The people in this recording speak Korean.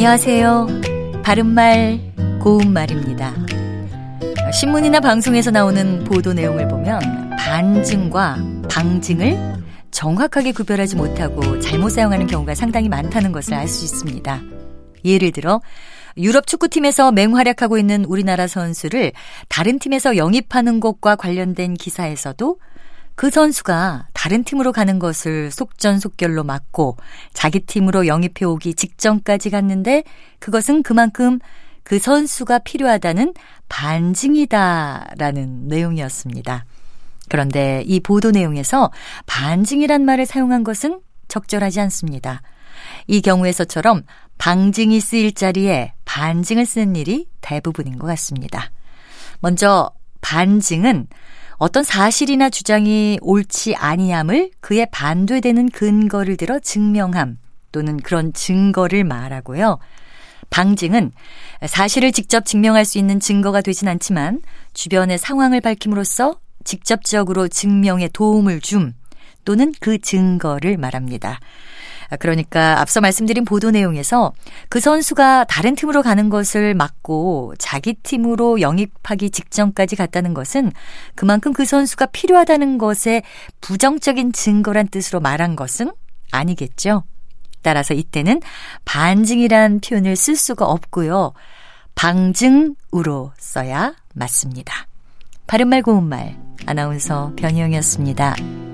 안녕하세요. 바른말, 고운말입니다. 신문이나 방송에서 나오는 보도 내용을 보면 반증과 방증을 정확하게 구별하지 못하고 잘못 사용하는 경우가 상당히 많다는 것을 알 수 있습니다. 예를 들어 유럽 축구팀에서 맹활약하고 있는 우리나라 선수를 다른 팀에서 영입하는 것과 관련된 기사에서도 그 선수가 다른 팀으로 가는 것을 속전속결로 막고 자기 팀으로 영입해 오기 직전까지 갔는데 그것은 그만큼 그 선수가 필요하다는 반증이다라는 내용이었습니다. 그런데 이 보도 내용에서 반증이란 말을 사용한 것은 적절하지 않습니다. 이 경우에서처럼 방증이 쓰일 자리에 반증을 쓰는 일이 대부분인 것 같습니다. 먼저 반증은 어떤 사실이나 주장이 옳지 아니함을 그에 반대되는 근거를 들어 증명함 또는 그런 증거를 말하고요. 방증은 사실을 직접 증명할 수 있는 증거가 되진 않지만 주변의 상황을 밝힘으로써 직접적으로 증명에 도움을 줌 또는 그 증거를 말합니다. 그러니까 앞서 말씀드린 보도 내용에서 그 선수가 다른 팀으로 가는 것을 막고 자기 팀으로 영입하기 직전까지 갔다는 것은 그만큼 그 선수가 필요하다는 것에 부정적인 증거란 뜻으로 말한 것은 아니겠죠. 따라서 이때는 반증이란 표현을 쓸 수가 없고요. 방증으로 써야 맞습니다. 바른말 고운말 아나운서 변희영이었습니다.